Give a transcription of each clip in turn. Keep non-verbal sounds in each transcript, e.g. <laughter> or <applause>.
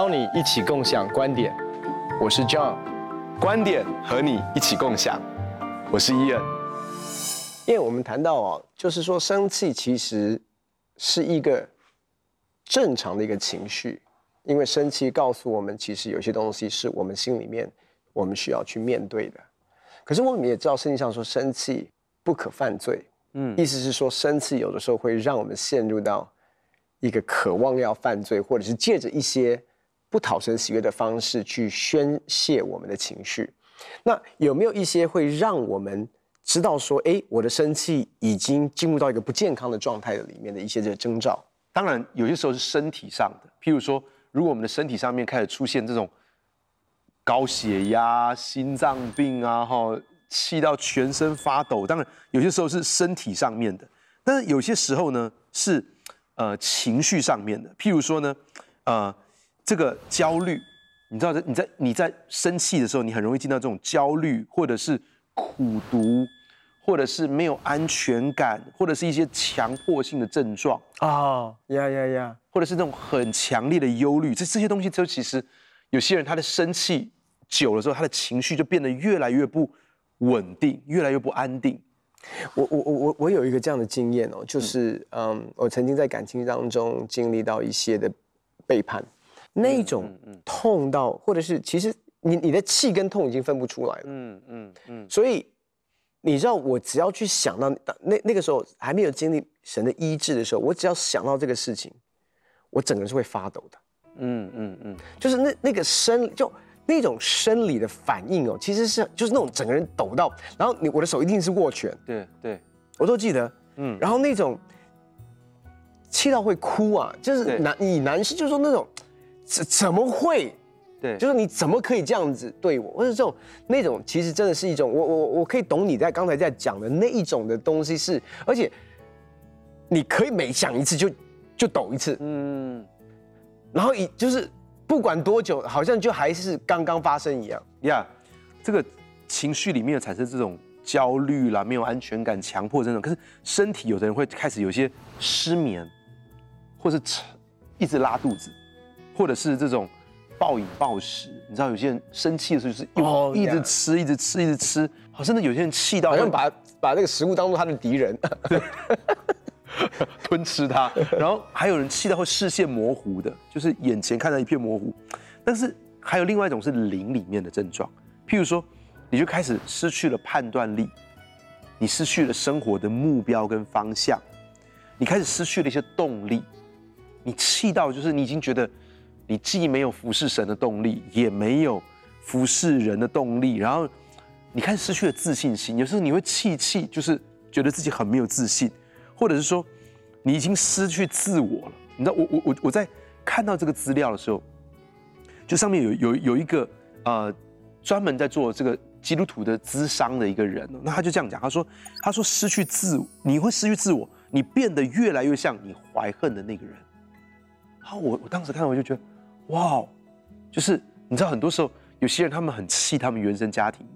邀你一起共享观点，我是 John，观点和你一起共享，我是 Ian。因为我们谈到哦，就是说生气其实是一个正常的一个情绪，因为生气告诉我们，其实有些东西是我们心里面我们需要去面对的。可是我们也知道，圣经上说生气不可犯罪，嗯，意思是说生气有的时候会让我们陷入到一个渴望要犯罪，或者是借着一些不讨生喜悦的方式去宣泄我们的情绪。那有没有一些会让我们知道说，哎，我的生气已经进入到一个不健康的状态里面的一些这个征兆？当然，有些时候是身体上的，譬如说，如果我们的身体上面开始出现这种。高血压、心脏病啊，哈，气到全身发抖。当然，有些时候是身体上面的，但是有些时候呢，是呃情绪上面的。譬如说呢，呃，这个焦虑，你知道，在你在你在生气的时候，你很容易进到这种焦虑，或者是苦读，或者是没有安全感，或者是一些强迫性的症状啊，呀呀呀，或者是那种很强烈的忧虑。这这些东西，都其实。有些人他的生气久了之后，他的情绪就变得越来越不稳定，越来越不安定。我我我我我有一个这样的经验哦，就是嗯，嗯，我曾经在感情当中经历到一些的背叛，那种痛到，或者是其实你你的气跟痛已经分不出来了，嗯嗯嗯。所以你知道，我只要去想到那那个时候还没有经历神的医治的时候，我只要想到这个事情，我整个人是会发抖的。嗯嗯嗯，就是那那个生就那种生理的反应哦，其实是就是那种整个人抖到，然后你我的手一定是握拳，对对，我都记得，嗯，然后那种气到会哭啊，就是男以男士就是说那种怎怎么会，对，就是你怎么可以这样子对我，或者这种那种其实真的是一种我我我可以懂你在刚才在讲的那一种的东西是，而且你可以每讲一次就就抖一次，嗯。然后一就是不管多久，好像就还是刚刚发生一样呀。Yeah, 这个情绪里面产生这种焦虑啦，没有安全感、强迫症状。可是身体有的人会开始有些失眠，或是一直拉肚子，或者是这种暴饮暴食。你知道有些人生气的时候就是哦，一直吃、一直吃、一直吃，好像那有些人气到好像把把那个食物当做他的敌人。<laughs> 吞吃它，然后还有人气到会视线模糊的，就是眼前看到一片模糊。但是还有另外一种是灵里面的症状，譬如说，你就开始失去了判断力，你失去了生活的目标跟方向，你开始失去了一些动力，你气到就是你已经觉得你既没有服侍神的动力，也没有服侍人的动力，然后你开始失去了自信心。有时候你会气气，就是觉得自己很没有自信。或者是说，你已经失去自我了。你知道，我我我我在看到这个资料的时候，就上面有有有一个呃专门在做这个基督徒的咨商的一个人，那他就这样讲，他说他说失去自我，你会失去自我，你变得越来越像你怀恨的那个人。好我我当时看到我就觉得，哇，就是你知道，很多时候有些人他们很气他们原生家庭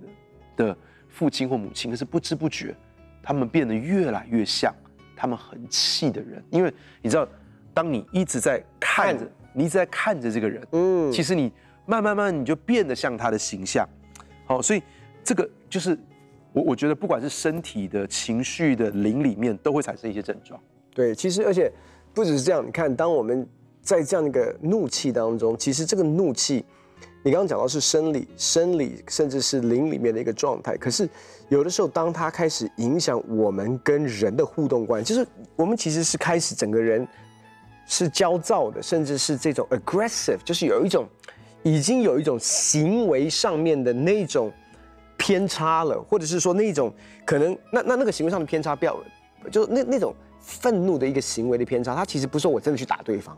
的的父亲或母亲，可是不知不觉他们变得越来越像。他们很气的人，因为你知道，当你一直在看着，你一直在看着这个人，嗯，其实你慢慢慢你就变得像他的形象，好，所以这个就是我我觉得不管是身体的情绪的灵里面都会产生一些症状。对，其实而且不只是这样，你看，当我们在这样一个怒气当中，其实这个怒气。你刚刚讲到是生理、生理，甚至是灵里面的一个状态。可是，有的时候，当它开始影响我们跟人的互动关系，就是我们其实是开始整个人是焦躁的，甚至是这种 aggressive，就是有一种已经有一种行为上面的那种偏差了，或者是说那种可能那那那个行为上的偏差，不要，就那那种愤怒的一个行为的偏差，它其实不是说我真的去打对方。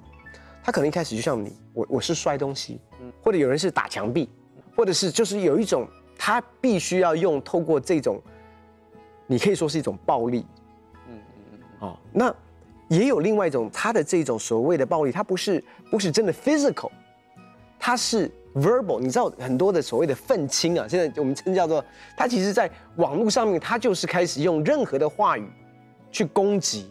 他可能一开始就像你，我我是摔东西，或者有人是打墙壁，或者是就是有一种他必须要用透过这种，你可以说是一种暴力，嗯嗯嗯，哦，那也有另外一种他的这种所谓的暴力，他不是不是真的 physical，他是 verbal，你知道很多的所谓的愤青啊，现在我们称叫做他其实在网络上面，他就是开始用任何的话语去攻击。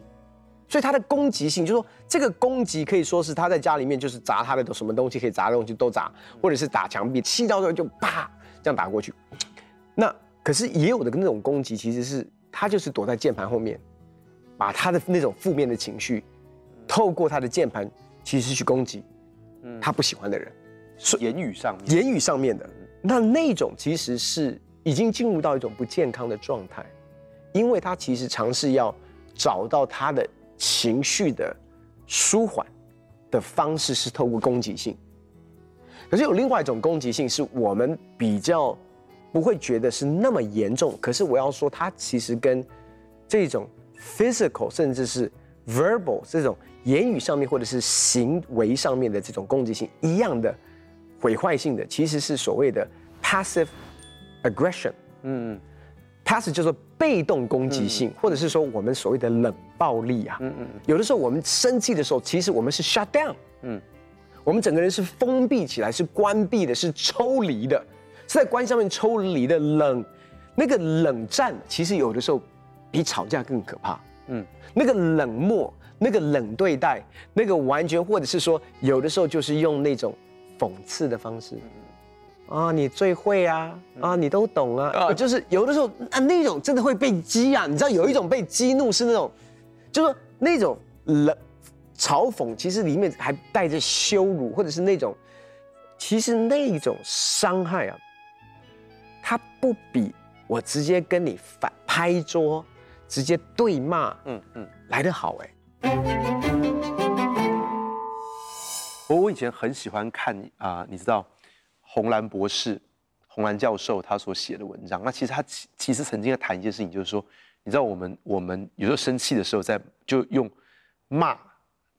所以他的攻击性，就是说这个攻击可以说是他在家里面就是砸他的什么东西可以砸的东西都砸，或者是打墙壁，气到时候就啪这样打过去。那可是也有的那种攻击，其实是他就是躲在键盘后面，把他的那种负面的情绪，透过他的键盘其实去攻击他不喜欢的人，是言语上面，言语上面的。那那种其实是已经进入到一种不健康的状态，因为他其实尝试要找到他的情绪的舒缓的方式是透过攻击性，可是有另外一种攻击性是我们比较不会觉得是那么严重，可是我要说它其实跟这种 physical 甚至是 verbal 这种言语上面或者是行为上面的这种攻击性一样的。毁坏性的其实是所谓的 passive aggression，嗯，passive 就是说被动攻击性，或者是说我们所谓的冷暴力啊，嗯嗯，有的时候我们生气的时候，其实我们是 shut down，嗯，我们整个人是封闭起来，是关闭的，是抽离的，是在关上面抽离的冷，那个冷战其实有的时候比吵架更可怕，嗯，那个冷漠，那个冷对待，那个完全或者是说有的时候就是用那种。讽刺的方式，啊，你最会啊，啊，你都懂啊，啊，就是有的时候啊，那种真的会被激啊，你知道有一种被激怒是那种，就是那种冷嘲讽，其实里面还带着羞辱，或者是那种，其实那种伤害啊，它不比我直接跟你反拍桌，直接对骂，嗯嗯，来得好哎。我我以前很喜欢看啊、呃，你知道，红蓝博士、红蓝教授他所写的文章。那其实他其其实曾经在谈一件事情，就是说，你知道我们我们有时候生气的时候，在就用骂，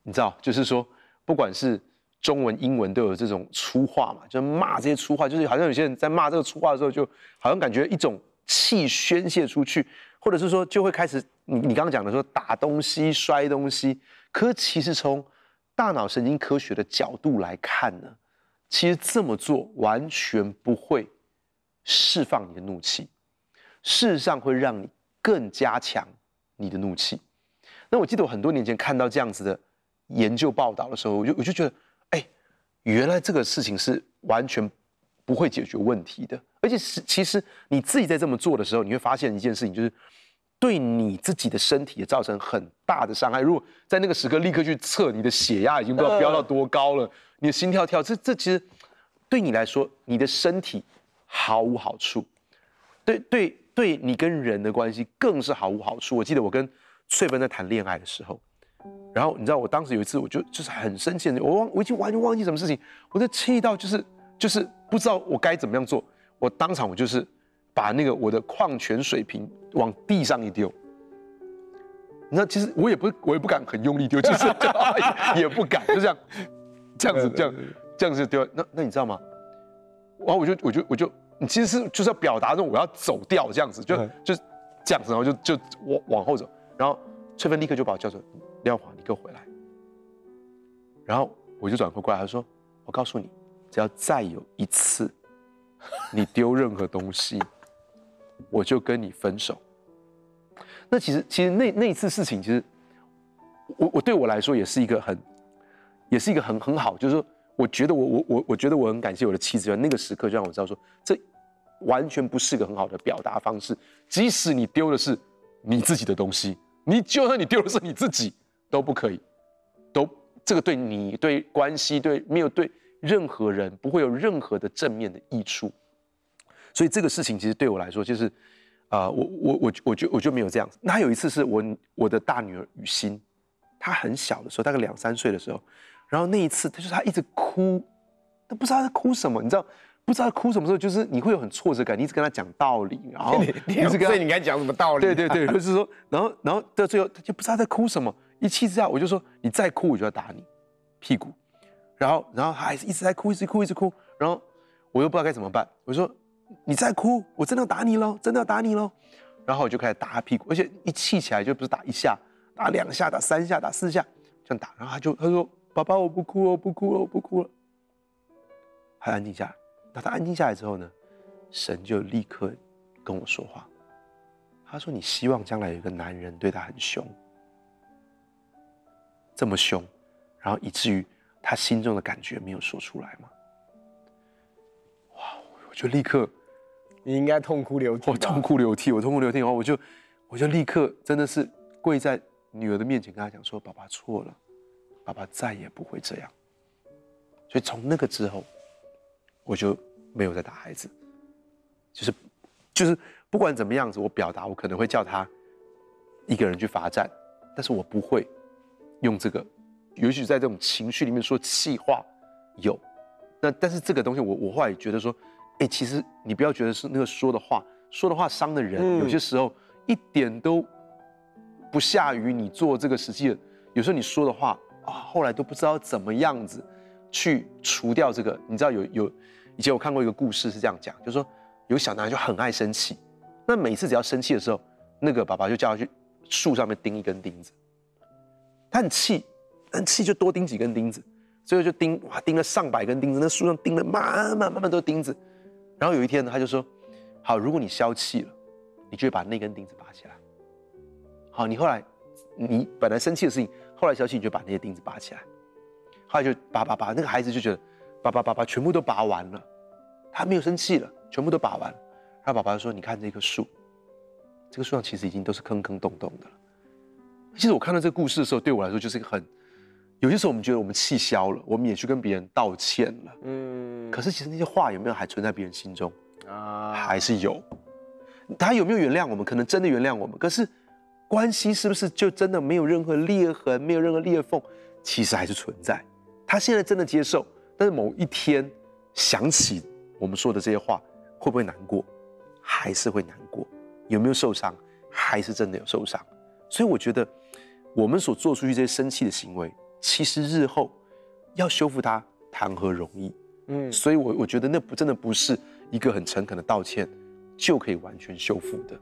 你知道，就是说，不管是中文、英文都有这种粗话嘛，就骂这些粗话，就是好像有些人在骂这个粗话的时候，就好像感觉一种气宣泄出去，或者是说就会开始你你刚刚讲的说打东西、摔东西，可是其实从大脑神经科学的角度来看呢，其实这么做完全不会释放你的怒气，事实上会让你更加强你的怒气。那我记得我很多年前看到这样子的研究报道的时候，我就我就觉得，哎，原来这个事情是完全不会解决问题的，而且是其实你自己在这么做的时候，你会发现一件事情，就是。对你自己的身体也造成很大的伤害。如果在那个时刻立刻去测你的血压，已经不知道飙到多高了，你的心跳跳，这这其实对你来说，你的身体毫无好处。对对对，你跟人的关系更是毫无好处。我记得我跟翠芬在谈恋爱的时候，然后你知道，我当时有一次，我就就是很生气，我忘我已经完全忘记什么事情，我就气到就是就是不知道我该怎么样做，我当场我就是。把那个我的矿泉水瓶往地上一丢，那其实我也不我也不敢很用力丢，<laughs> 就是也，也不敢，就这样，这样子这样这样子丢。那那你知道吗？然后我就我就我就你其实是就是要表达那种我要走掉这样子，就就这样子，然后就就往往后走。然后翠芬立刻就把我叫住，廖华，你给我回来。然后我就转过过来，他说：“我告诉你，只要再有一次你丢任何东西。”我就跟你分手。那其实，其实那那一次事情，其实我我对我来说也是一个很，也是一个很很好，就是说，我觉得我我我我觉得我很感谢我的妻子，那个时刻就让我知道说，这完全不是个很好的表达方式。即使你丢的是你自己的东西，你就算你丢的是你自己，都不可以，都这个对你对关系对没有对任何人不会有任何的正面的益处。所以这个事情其实对我来说就是，啊、呃，我我我我就我就没有这样子。那还有一次是我我的大女儿雨欣，她很小的时候，大概两三岁的时候，然后那一次她就是她一直哭，她不知道她在哭什么，你知道不知道她哭什么时候，就是你会有很挫折感，你一直跟她讲道理，然后 <laughs> 你一直跟她，所以你该讲什么道理？对对对，就是说，然后然后到最后她就不知道在哭什么，一气之下我就说你再哭我就要打你屁股，然后然后她还是一直在哭，一直哭一直哭，然后我又不知道该怎么办，我说。你再哭，我真的要打你喽！真的要打你喽！然后我就开始打他屁股，而且一气起来就不是打一下，打两下，打三下，打四下，这样打。然后他就他说：“爸爸，我不哭了，我不哭了，我不哭了。”还安静下来。那他安静下来之后呢，神就立刻跟我说话。他说：“你希望将来有一个男人对他很凶，这么凶，然后以至于他心中的感觉没有说出来吗？哇！我就立刻，你应该痛哭流涕。我痛哭流涕，我痛哭流涕，然后我就我就立刻真的是跪在女儿的面前，跟她讲说：“爸爸错了，爸爸再也不会这样。”所以从那个之后，我就没有再打孩子，就是就是不管怎么样子，我表达我可能会叫他一个人去罚站，但是我不会用这个，尤其在这种情绪里面说气话，有，那但是这个东西我我后来也觉得说，哎，其实你不要觉得是那个说的话，说的话伤的人，嗯、有些时候一点都不下于你做这个实际的，有时候你说的话啊，后来都不知道怎么样子。去除掉这个，你知道有有，以前我看过一个故事是这样讲，就是说有小男孩就很爱生气，那每次只要生气的时候，那个爸爸就叫他去树上面钉一根钉子，他很气，很气就多钉几根钉子，最后就钉哇钉了上百根钉子，那树上钉了满满满满都是钉子，然后有一天呢，他就说，好，如果你消气了，你就把那根钉子拔起来，好，你后来你本来生气的事情，后来消气你就把那些钉子拔起来。后来就拔拔拔，那个孩子就觉得，拔拔拔拔，全部都拔完了，他没有生气了，全部都拔完了。然后爸爸就说：“你看这棵树，这个树上其实已经都是坑坑洞洞的了。”其实我看到这个故事的时候，对我来说就是一个很，有些时候我们觉得我们气消了，我们也去跟别人道歉了，嗯。可是其实那些话有没有还存在别人心中啊？还是有。他有没有原谅我们？可能真的原谅我们，可是关系是不是就真的没有任何裂痕，没有任何裂缝？其实还是存在。他现在真的接受，但是某一天想起我们说的这些话，会不会难过？还是会难过？有没有受伤？还是真的有受伤？所以我觉得，我们所做出去这些生气的行为，其实日后要修复它，谈何容易？嗯，所以我我觉得那不真的不是一个很诚恳的道歉就可以完全修复的。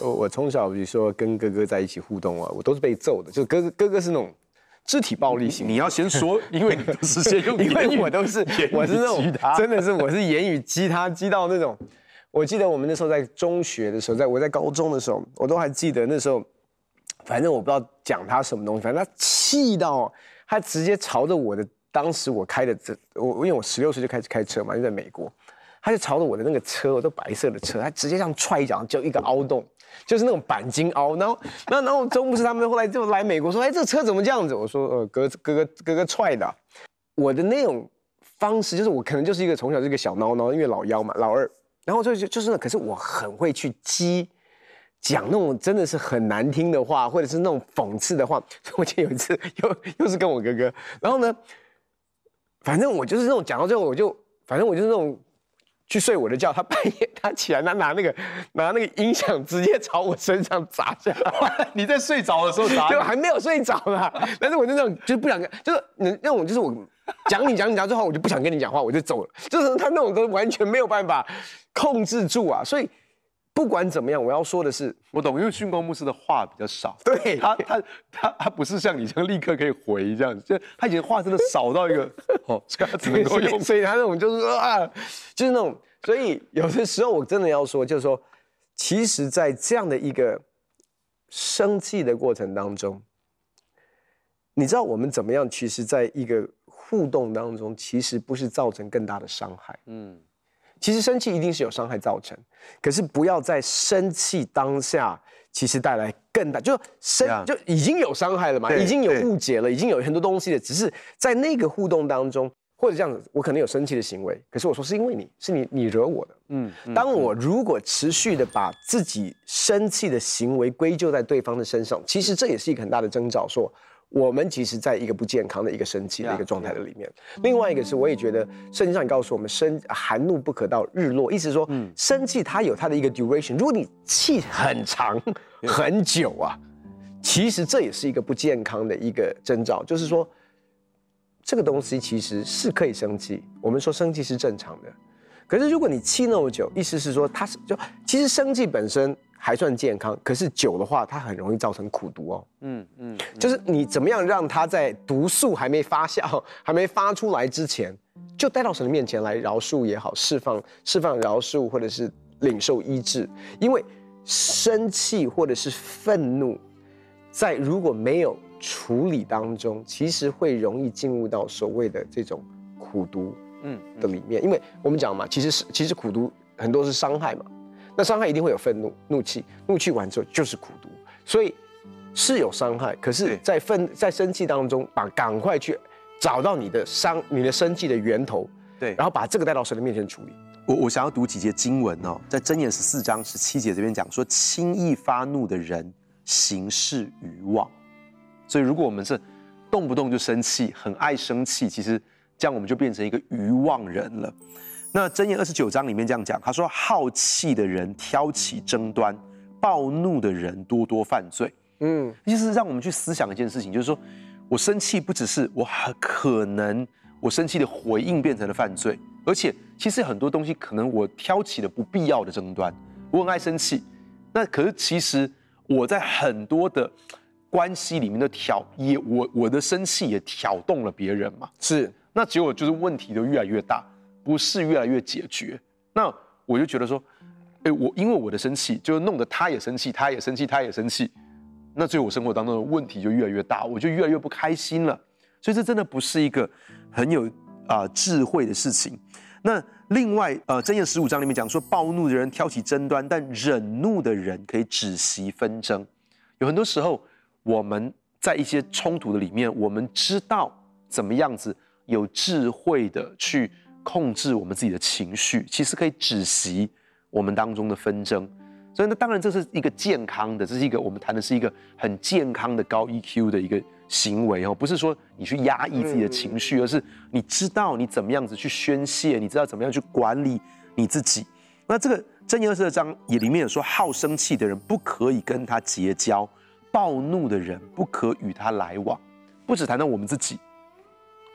我我从小比如说跟哥哥在一起互动啊，我都是被揍的。就哥哥哥哥是那种肢体暴力型。你要先说，<laughs> 因为你都是先用，<laughs> 因为我都是我是那种真的是我是言语激他激到那种。我记得我们那时候在中学的时候，在我在高中的时候，我都还记得那时候，反正我不知道讲他什么东西，反正他气到他直接朝着我的当时我开的这我因为我十六岁就开始开车嘛，就在美国，他就朝着我的那个车，我都白色的车，他直接这样踹一脚，就一个凹洞。就是那种钣金凹，然后，然后，然后周牧师他们后来就来美国说，哎，这车怎么这样子？我说，呃，哥哥哥哥哥踹的。我的那种方式就是我可能就是一个从小是一个小孬孬，因为老幺嘛，老二，然后就就就是，可是我很会去激，讲那种真的是很难听的话，或者是那种讽刺的话。<laughs> 我记得有一次又又是跟我哥哥，然后呢，反正我就是那种讲到最后我就，反正我就是那种。去睡我的觉，他半夜他起来，他拿那个拿那个音响直接朝我身上砸下来。<laughs> 你在睡着的时候砸？就还没有睡着呢。但是我就那种，就是不想跟，就是那那种，就是我讲你讲你讲最后，我就不想跟你讲话，我就走了。就是他那种都完全没有办法控制住啊，所以。不管怎么样，我要说的是，我懂，因为训光牧师的话比较少，对他，他，他，他不是像你这样立刻可以回这样子，就他以前话真的少到一个，<laughs> 哦，他只 <laughs> 能够用，所以他那种就是说啊，就是那种，所以有的时候我真的要说，就是说，其实，在这样的一个生气的过程当中，你知道我们怎么样？其实，在一个互动当中，其实不是造成更大的伤害，嗯。其实生气一定是有伤害造成，可是不要在生气当下，其实带来更大，就生就已经有伤害了嘛，已经有误解了，已经有很多东西了，只是在那个互动当中，或者这样子，我可能有生气的行为，可是我说是因为你是你你惹我的，嗯，当我如果持续的把自己生气的行为归咎在对方的身上，其实这也是一个很大的征兆，说。我们其实在一个不健康的一个生气的一个状态的里面。另外一个是，我也觉得圣经上也告诉我们，生含怒不可到日落，意思是说，生气它有它的一个 duration。如果你气很长很久啊，其实这也是一个不健康的一个征兆，就是说，这个东西其实是可以生气。我们说生气是正常的，可是如果你气那么久，意思是说，它是就其实生气本身。还算健康，可是久的话，它很容易造成苦毒哦。嗯嗯，就是你怎么样让它在毒素还没发酵、还没发出来之前，就带到神的面前来饶恕也好，释放释放饶恕或者是领受医治。因为生气或者是愤怒，在如果没有处理当中，其实会容易进入到所谓的这种苦毒嗯的里面，因为我们讲嘛，其实是其实苦毒很多是伤害嘛，那伤害一定会有愤怒、怒气，怒气完之后就是苦毒，所以是有伤害，可是在愤在生气当中，把赶快去找到你的伤、你的生气的源头，对，然后把这个带到神的面前处理。我我想要读几节经文哦，在箴言十四章十七节这边讲说，轻易发怒的人行事愚妄。所以如果我们是动不动就生气，很爱生气，其实这样我们就变成一个愚妄人了。那箴言二十九章里面这样讲，他说好气的人挑起争端，暴怒的人多多犯罪。嗯，意思是让我们去思想一件事情，就是说我生气不只是我很可能我生气的回应变成了犯罪。而且，其实很多东西可能我挑起了不必要的争端，我很爱生气。那可是其实我在很多的关系里面的挑也我我的生气也挑动了别人嘛。是，那结果就是问题都越来越大，不是越来越解决。那我就觉得说，哎，我因为我的生气，就弄得他也生气，他也生气，他也生气。那最后我生活当中的问题就越来越大，我就越来越不开心了。所以这真的不是一个很有。啊、呃，智慧的事情。那另外，呃，箴言十五章里面讲说，暴怒的人挑起争端，但忍怒的人可以止息纷争。有很多时候，我们在一些冲突的里面，我们知道怎么样子有智慧的去控制我们自己的情绪，其实可以止息我们当中的纷争。所以，那当然这是一个健康的，这是一个我们谈的是一个很健康的高 EQ 的一个。行为哦，不是说你去压抑自己的情绪，而是你知道你怎么样子去宣泄，你知道怎么样去管理你自己。那这个箴言二十二章也里面有说，好生气的人不可以跟他结交，暴怒的人不可与他来往。不只谈到我们自己，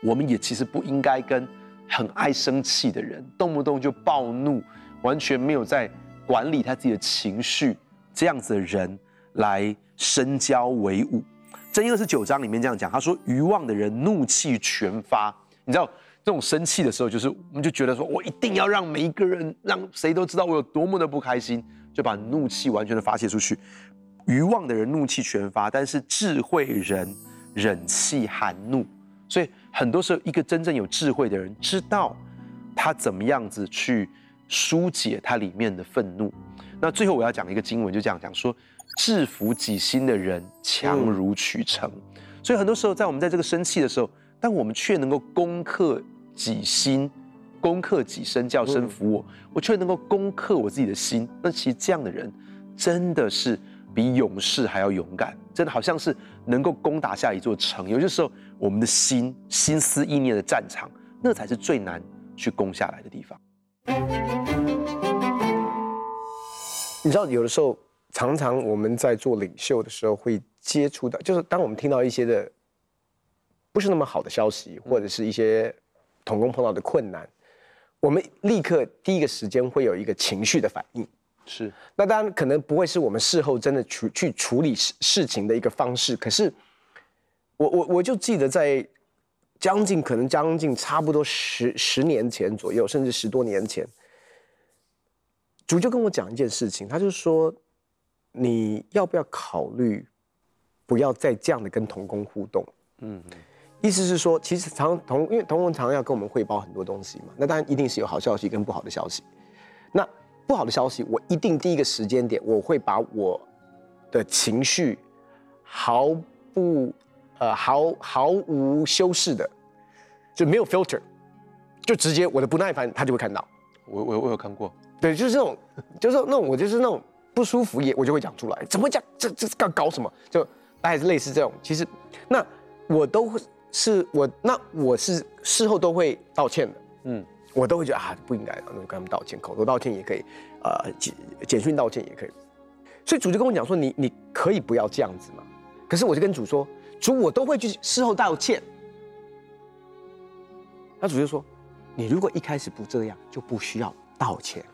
我们也其实不应该跟很爱生气的人，动不动就暴怒，完全没有在管理他自己的情绪这样子的人来深交为伍。箴言二十九章里面这样讲，他说：“愚妄的人怒气全发。”你知道这种生气的时候，就是我们就觉得说，我一定要让每一个人，让谁都知道我有多么的不开心，就把怒气完全的发泄出去。愚妄的人怒气全发，但是智慧人忍气含怒。所以很多时候，一个真正有智慧的人，知道他怎么样子去疏解他里面的愤怒。那最后我要讲一个经文，就这样讲说。制服己心的人强如取成，所以很多时候在我们在这个生气的时候，但我们却能够攻克己心，攻克己身，叫身服我，我却能够攻克我自己的心。那其实这样的人，真的是比勇士还要勇敢，真的好像是能够攻打下一座城。有些时候，我们的心心思意念的战场，那才是最难去攻下来的地方。你知道，有的时候。常常我们在做领袖的时候会接触到，就是当我们听到一些的不是那么好的消息，或者是一些同工碰到的困难，我们立刻第一个时间会有一个情绪的反应。是，那当然可能不会是我们事后真的去去处理事事情的一个方式。可是我我我就记得在将近可能将近差不多十十年前左右，甚至十多年前，主就跟我讲一件事情，他就说。你要不要考虑，不要再这样的跟童工互动？嗯，意思是说，其实常同因为童工常常要跟我们汇报很多东西嘛，那当然一定是有好消息跟不好的消息。那不好的消息，我一定第一个时间点，我会把我的情绪毫不呃毫毫无修饰的，就没有 filter，就直接我的不耐烦他就会看到。我我我有看过，对，就是那种，就是那种我就是那种。不舒服也我就会讲出来，怎么会讲？这这搞搞什么？就大概是类似这种。其实，那我都是我那我是事后都会道歉的。嗯，我都会觉得啊不应该，那就跟他们道歉，口头道歉也可以，呃简简讯道歉也可以。所以主就跟我讲说，你你可以不要这样子嘛。可是我就跟主说，主我都会去事后道歉。那主就说，你如果一开始不这样，就不需要道歉。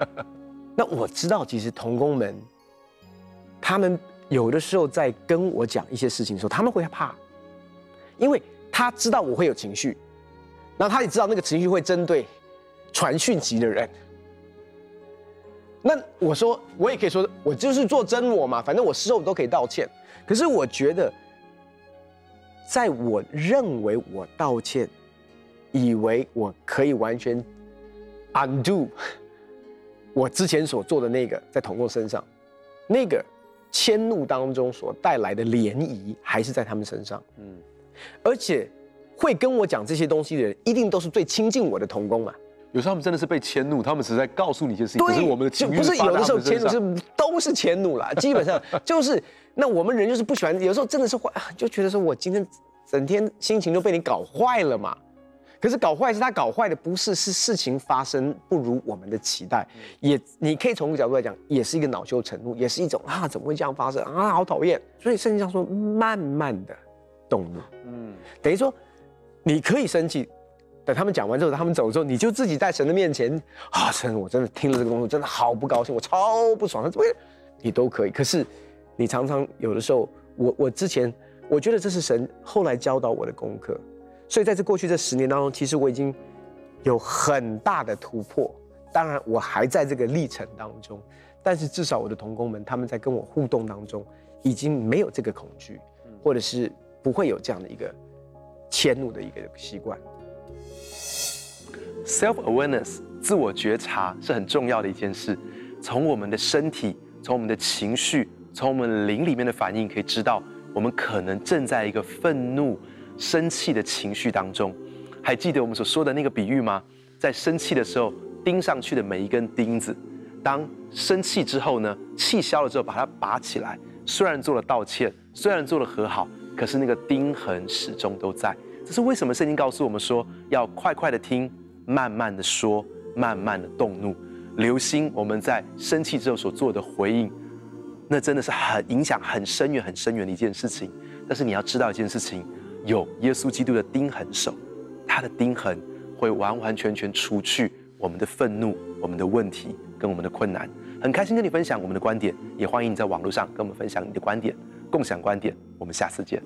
<laughs> 那我知道，其实同工们，他们有的时候在跟我讲一些事情的时候，他们会怕，因为他知道我会有情绪，然后他也知道那个情绪会针对传讯级的人，那我说，我也可以说，我就是做真我嘛，反正我事后都可以道歉。可是我觉得，在我认为我道歉，以为我可以完全 undo 我之前所做的那个，在童工身上，那个迁怒当中所带来的涟漪，还是在他们身上。嗯，而且会跟我讲这些东西的人，一定都是最亲近我的童工嘛。有时候他们真的是被迁怒，他们只是在告诉你一些事情。可是我们的情绪不是有的时候迁怒是都是迁怒啦，<laughs> 基本上就是那我们人就是不喜欢，有时候真的是坏，就觉得说我今天整天心情都被你搞坏了嘛。可是搞坏是他搞坏的，不是是事情发生不如我们的期待，也你可以从个角度来讲，也是一个恼羞成怒，也是一种啊怎么会这样发生啊好讨厌。所以圣经上说慢慢的动怒，嗯，等于说你可以生气。等他们讲完之后，他们走之后，你就自己在神的面前啊，神，我真的听了这个东西，真的好不高兴，我超不爽。他怎么，你都可以。可是，你常常有的时候，我我之前，我觉得这是神后来教导我的功课。所以在这过去这十年当中，其实我已经有很大的突破。当然，我还在这个历程当中，但是至少我的同工们他们在跟我互动当中，已经没有这个恐惧，或者是不会有这样的一个迁怒的一个习惯。Self-awareness，自我觉察是很重要的一件事。从我们的身体，从我们的情绪，从我们灵里面的反应，可以知道我们可能正在一个愤怒、生气的情绪当中。还记得我们所说的那个比喻吗？在生气的时候，钉上去的每一根钉子，当生气之后呢，气消了之后，把它拔起来。虽然做了道歉，虽然做了和好，可是那个钉痕始终都在。这是为什么？圣经告诉我们说，要快快的听。慢慢的说，慢慢的动怒，留心我们在生气之后所做的回应，那真的是很影响很深远、很深远的一件事情。但是你要知道一件事情，有耶稣基督的钉痕手，他的钉痕会完完全全除去我们的愤怒、我们的问题跟我们的困难。很开心跟你分享我们的观点，也欢迎你在网络上跟我们分享你的观点，共享观点。我们下次见。